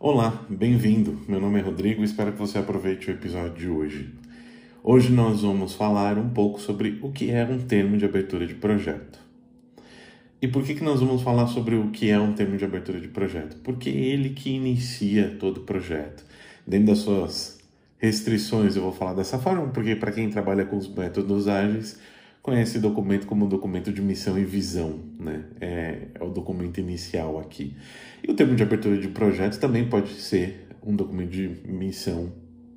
Olá, bem-vindo. Meu nome é Rodrigo e espero que você aproveite o episódio de hoje. Hoje nós vamos falar um pouco sobre o que é um termo de abertura de projeto. E por que, que nós vamos falar sobre o que é um termo de abertura de projeto? Porque é ele que inicia todo o projeto. Dentro das suas restrições, eu vou falar dessa forma, porque para quem trabalha com os métodos ágeis, conhece esse documento como um documento de missão e visão, né? É, é, o documento inicial aqui. E o termo de abertura de projeto também pode ser um documento de missão,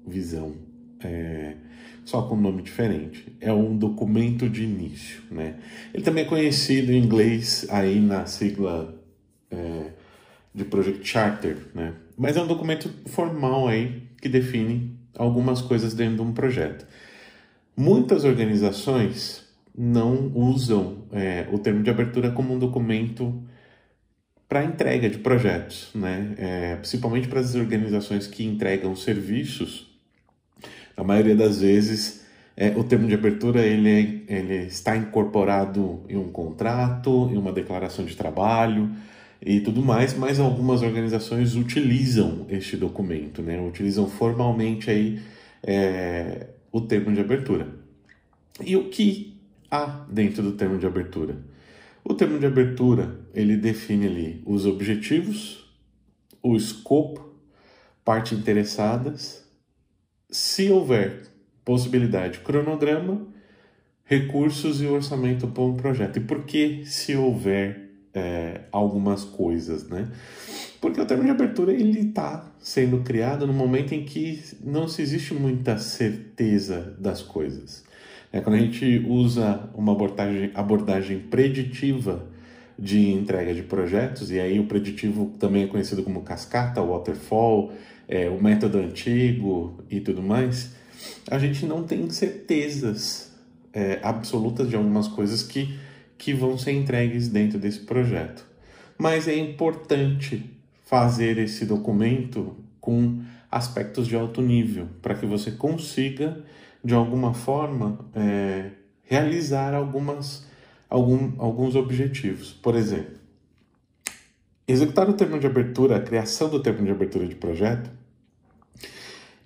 visão, é, só com nome diferente. É um documento de início, né? Ele também é conhecido em inglês aí na sigla é, de Project Charter, né? Mas é um documento formal aí que define algumas coisas dentro de um projeto. Muitas organizações não usam é, o termo de abertura como um documento para entrega de projetos, né? É, principalmente para as organizações que entregam serviços, a maioria das vezes é, o termo de abertura ele, ele está incorporado em um contrato, em uma declaração de trabalho e tudo mais, mas algumas organizações utilizam este documento, né? Utilizam formalmente aí é, o termo de abertura. E o que há dentro do termo de abertura? O termo de abertura ele define ali os objetivos, o escopo, partes interessadas, se houver possibilidade, cronograma, recursos e orçamento para um projeto. E por que se houver é, algumas coisas, né? Porque o termo de abertura ele está sendo criado no momento em que não se existe muita certeza das coisas. É quando a gente usa uma abordagem, abordagem preditiva de entrega de projetos, e aí o preditivo também é conhecido como cascata, waterfall, é, o método antigo e tudo mais, a gente não tem certezas é, absolutas de algumas coisas que, que vão ser entregues dentro desse projeto. Mas é importante fazer esse documento com aspectos de alto nível, para que você consiga de alguma forma, é, realizar algumas, algum, alguns objetivos. Por exemplo, executar o termo de abertura, a criação do termo de abertura de projeto,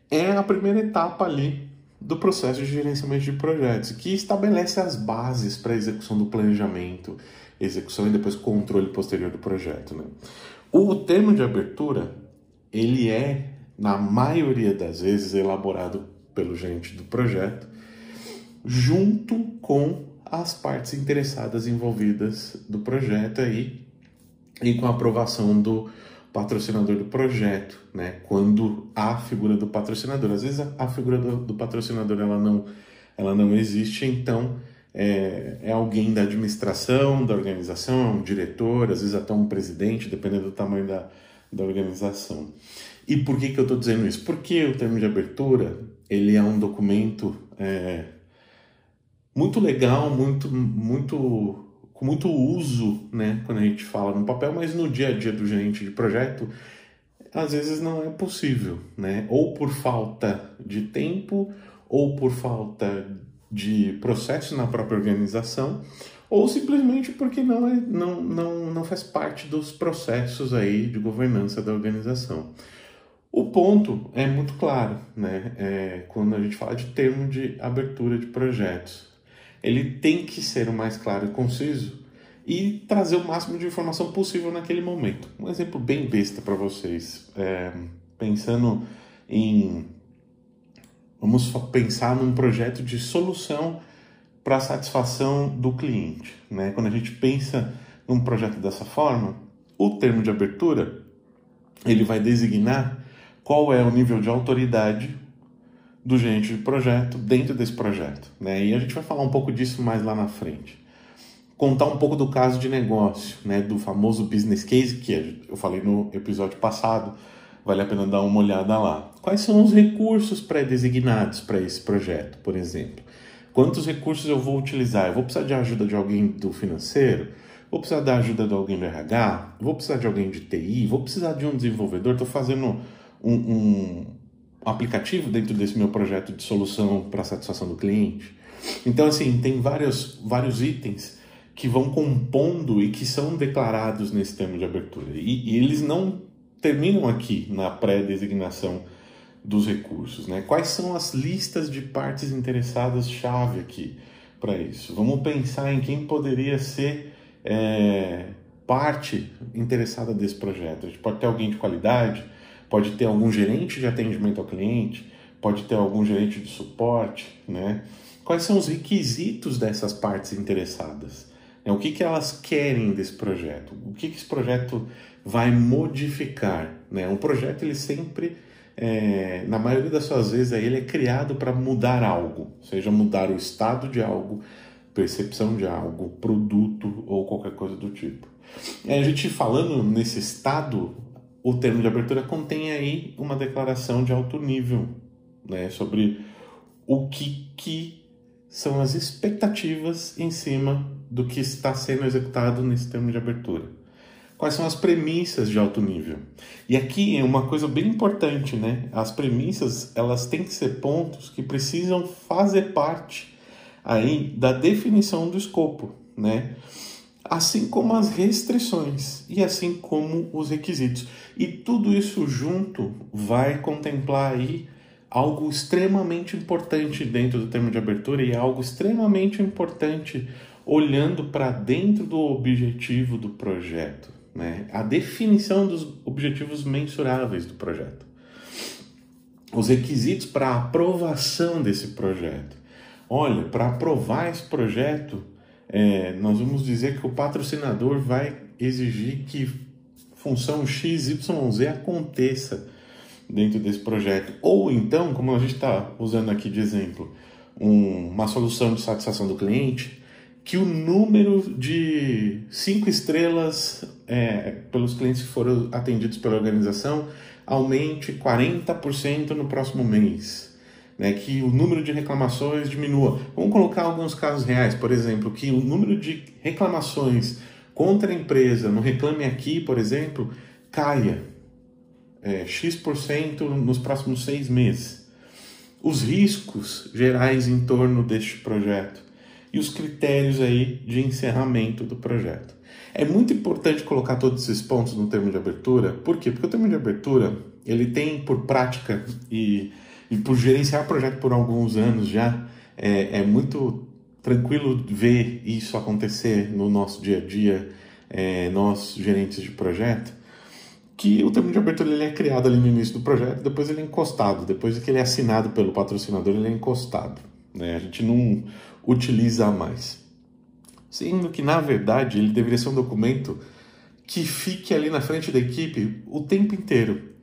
é a primeira etapa ali do processo de gerenciamento de projetos, que estabelece as bases para a execução do planejamento, execução e depois controle posterior do projeto. Né? O termo de abertura, ele é, na maioria das vezes, elaborado pelo gerente do projeto, junto com as partes interessadas envolvidas do projeto aí e com a aprovação do patrocinador do projeto, né? Quando há a figura do patrocinador, às vezes a, figura do, do, patrocinador ela não, ela não existe, então é, é, alguém da administração da organização, um diretor, às vezes até um presidente, dependendo do tamanho da, da organização. E por que, que eu estou dizendo isso? Porque o termo de abertura ele é um documento é, muito legal, muito, muito com muito uso, né, quando a gente fala no papel, mas no dia a dia do gerente de projeto, às vezes não é possível, né? Ou por falta de tempo, ou por falta de processo na própria organização, ou simplesmente porque não, é, não, não, não faz parte dos processos aí de governança da organização. O ponto é muito claro, né? É, quando a gente fala de termo de abertura de projetos, ele tem que ser o mais claro e conciso e trazer o máximo de informação possível naquele momento. Um exemplo bem besta para vocês, é, pensando em vamos pensar num projeto de solução para a satisfação do cliente, né? Quando a gente pensa num projeto dessa forma, o termo de abertura ele vai designar qual é o nível de autoridade do gerente de projeto dentro desse projeto. Né? E a gente vai falar um pouco disso mais lá na frente. Contar um pouco do caso de negócio, né? do famoso business case, que eu falei no episódio passado, vale a pena dar uma olhada lá. Quais são os recursos pré-designados para esse projeto, por exemplo? Quantos recursos eu vou utilizar? Eu vou precisar de ajuda de alguém do financeiro? Vou precisar da ajuda de alguém do RH? Vou precisar de alguém de TI? Vou precisar de um desenvolvedor? Estou fazendo um, um aplicativo dentro desse meu projeto de solução para satisfação do cliente. Então, assim, tem vários, vários itens que vão compondo e que são declarados nesse termo de abertura. E, e eles não terminam aqui na pré-designação dos recursos. Né? Quais são as listas de partes interessadas chave aqui para isso? Vamos pensar em quem poderia ser é, parte interessada desse projeto. A gente pode ter alguém de qualidade, pode ter algum gerente de atendimento ao cliente, pode ter algum gerente de suporte, né? Quais são os requisitos dessas partes interessadas? É, o que, que elas querem desse projeto? O que, que esse projeto vai modificar? Né? Um projeto, ele sempre, é, na maioria das suas vezes, ele é criado para mudar algo, seja mudar o estado de algo, percepção de algo, produto ou qualquer coisa do tipo. É, a gente falando nesse estado, o termo de abertura contém aí uma declaração de alto nível né, sobre o que, que são as expectativas em cima do que está sendo executado nesse termo de abertura. Quais são as premissas de alto nível? E aqui é uma coisa bem importante, né? As premissas, elas têm que ser pontos que precisam fazer parte aí da definição do escopo, né? Assim como as restrições e assim como os requisitos. E tudo isso junto vai contemplar aí algo extremamente importante dentro do termo de abertura e algo extremamente importante olhando para dentro do objetivo do projeto, né? A definição dos objetivos mensuráveis do projeto. Os requisitos para aprovação desse projeto. Olha, para aprovar esse projeto, é, nós vamos dizer que o patrocinador vai exigir que função XYZ aconteça dentro desse projeto. Ou então, como a gente está usando aqui de exemplo, um, uma solução de satisfação do cliente, que o número de cinco estrelas é, pelos clientes que foram atendidos pela organização aumente 40% no próximo mês. Né, que o número de reclamações diminua. Vamos colocar alguns casos reais, por exemplo, que o número de reclamações contra a empresa no Reclame Aqui, por exemplo, caia é, X% nos próximos seis meses. Os riscos gerais em torno deste projeto e os critérios aí de encerramento do projeto. É muito importante colocar todos esses pontos no termo de abertura, por quê? Porque o termo de abertura ele tem por prática e e por gerenciar projeto por alguns anos já, é, é muito tranquilo ver isso acontecer no nosso dia a dia, é, nós gerentes de projeto, que o termo de abertura ele é criado ali no início do projeto, depois ele é encostado, depois que ele é assinado pelo patrocinador, ele é encostado. Né? A gente não utiliza mais. Sendo que, na verdade, ele deveria ser um documento que fique ali na frente da equipe o tempo inteiro.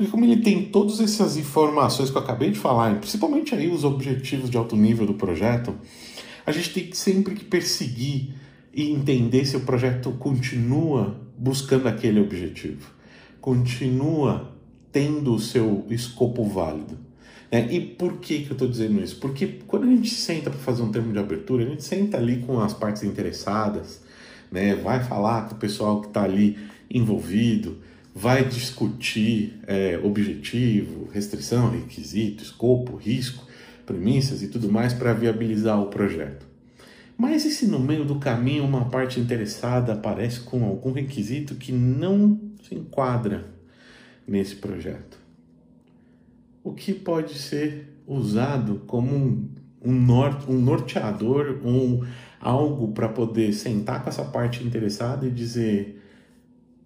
Porque como ele tem todas essas informações que eu acabei de falar, principalmente aí os objetivos de alto nível do projeto, a gente tem sempre que perseguir e entender se o projeto continua buscando aquele objetivo, continua tendo o seu escopo válido. Né? E por que, que eu estou dizendo isso? Porque quando a gente senta para fazer um termo de abertura, a gente senta ali com as partes interessadas, né? vai falar com o pessoal que está ali envolvido, vai discutir é, objetivo, restrição, requisito, escopo, risco, premissas e tudo mais para viabilizar o projeto. Mas e se no meio do caminho uma parte interessada aparece com algum requisito que não se enquadra nesse projeto? O que pode ser usado como um, um, norte, um norteador, um, algo para poder sentar com essa parte interessada e dizer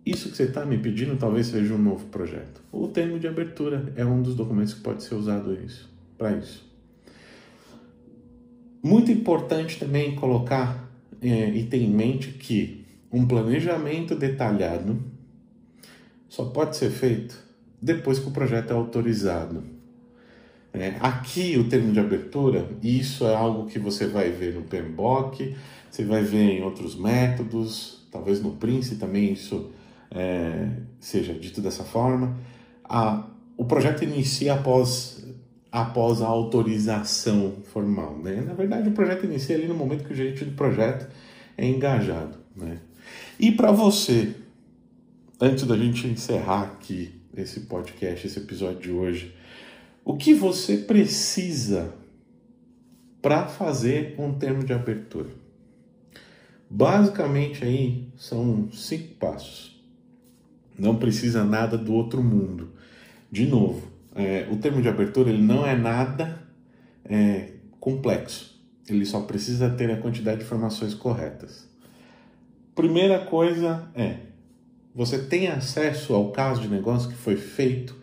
isso que você está me pedindo talvez seja um novo projeto. O termo de abertura é um dos documentos que pode ser usado isso, para isso. Muito importante também colocar é, e ter em mente que um planejamento detalhado só pode ser feito depois que o projeto é autorizado. É, aqui o termo de abertura, isso é algo que você vai ver no PMBOK, você vai ver em outros métodos, talvez no Prince também isso é, seja dito dessa forma, a, o projeto inicia após, após a autorização formal. Né? Na verdade, o projeto inicia ali no momento que o gerente do projeto é engajado. Né? E para você, antes da gente encerrar aqui esse podcast, esse episódio de hoje, o que você precisa para fazer um termo de abertura? Basicamente aí são cinco passos. Não precisa nada do outro mundo. De novo, é, o termo de abertura ele não é nada é, complexo. Ele só precisa ter a quantidade de informações corretas. Primeira coisa é você tem acesso ao caso de negócio que foi feito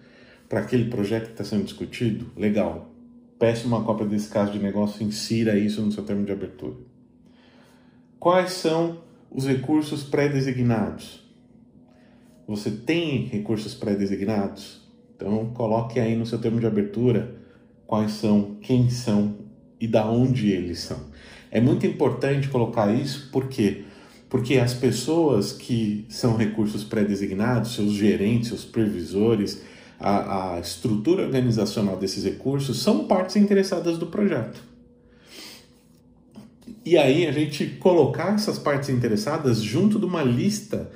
para aquele projeto que está sendo discutido? Legal. Peça uma cópia desse caso de negócio e insira isso no seu termo de abertura. Quais são os recursos pré-designados? Você tem recursos pré-designados? Então, coloque aí no seu termo de abertura quais são, quem são e da onde eles são. É muito importante colocar isso porque porque as pessoas que são recursos pré-designados, seus gerentes, seus previsores, a, a estrutura organizacional desses recursos são partes interessadas do projeto. E aí a gente colocar essas partes interessadas junto de uma lista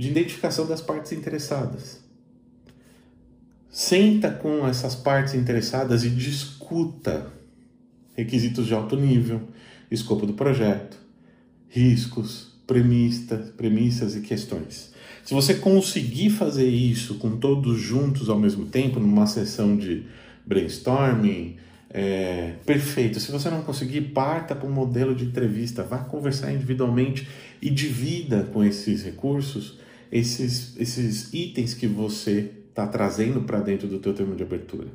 de identificação das partes interessadas. Senta com essas partes interessadas e discuta requisitos de alto nível, escopo do projeto, riscos, premissas, premissas e questões. Se você conseguir fazer isso com todos juntos ao mesmo tempo, numa sessão de brainstorming, é, perfeito. Se você não conseguir, parta para um modelo de entrevista, vá conversar individualmente e divida com esses recursos esses, esses itens que você está trazendo para dentro do teu termo de abertura.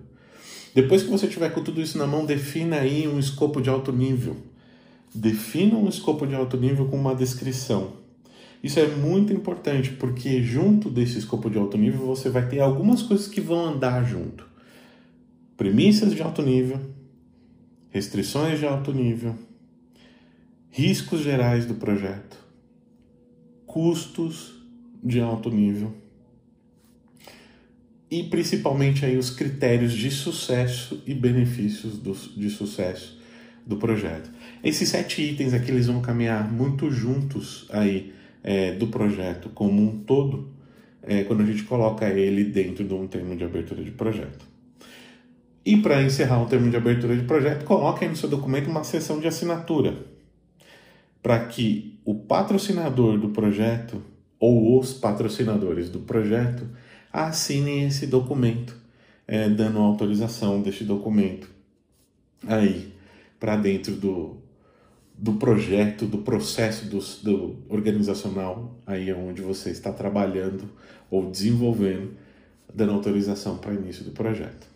Depois que você tiver com tudo isso na mão, defina aí um escopo de alto nível. Defina um escopo de alto nível com uma descrição. Isso é muito importante porque junto desse escopo de alto nível você vai ter algumas coisas que vão andar junto. Premissas de alto nível, restrições de alto nível, riscos gerais do projeto, custos de alto nível e principalmente aí os critérios de sucesso e benefícios do, de sucesso do projeto. Esses sete itens aqui eles vão caminhar muito juntos aí é, do projeto como um todo, é, quando a gente coloca ele dentro de um termo de abertura de projeto. E para encerrar o termo de abertura de projeto, coloque aí no seu documento uma seção de assinatura, para que o patrocinador do projeto ou os patrocinadores do projeto assinem esse documento, é, dando autorização deste documento aí para dentro do, do projeto, do processo do, do organizacional aí onde você está trabalhando ou desenvolvendo, dando autorização para início do projeto.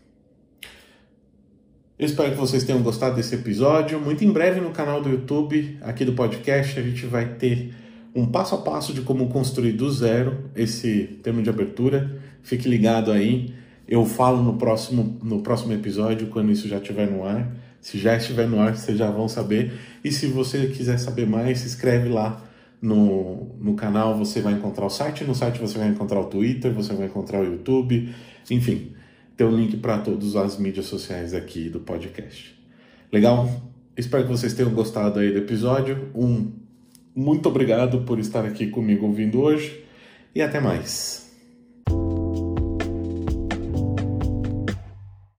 Eu espero que vocês tenham gostado desse episódio. Muito em breve no canal do YouTube, aqui do podcast, a gente vai ter um passo a passo de como construir do zero esse termo de abertura. Fique ligado aí. Eu falo no próximo, no próximo episódio, quando isso já estiver no ar. Se já estiver no ar, vocês já vão saber. E se você quiser saber mais, se inscreve lá no, no canal. Você vai encontrar o site. No site você vai encontrar o Twitter, você vai encontrar o YouTube. Enfim, tem um link para todas as mídias sociais aqui do podcast. Legal? Espero que vocês tenham gostado aí do episódio. Um muito obrigado por estar aqui comigo ouvindo hoje e até mais.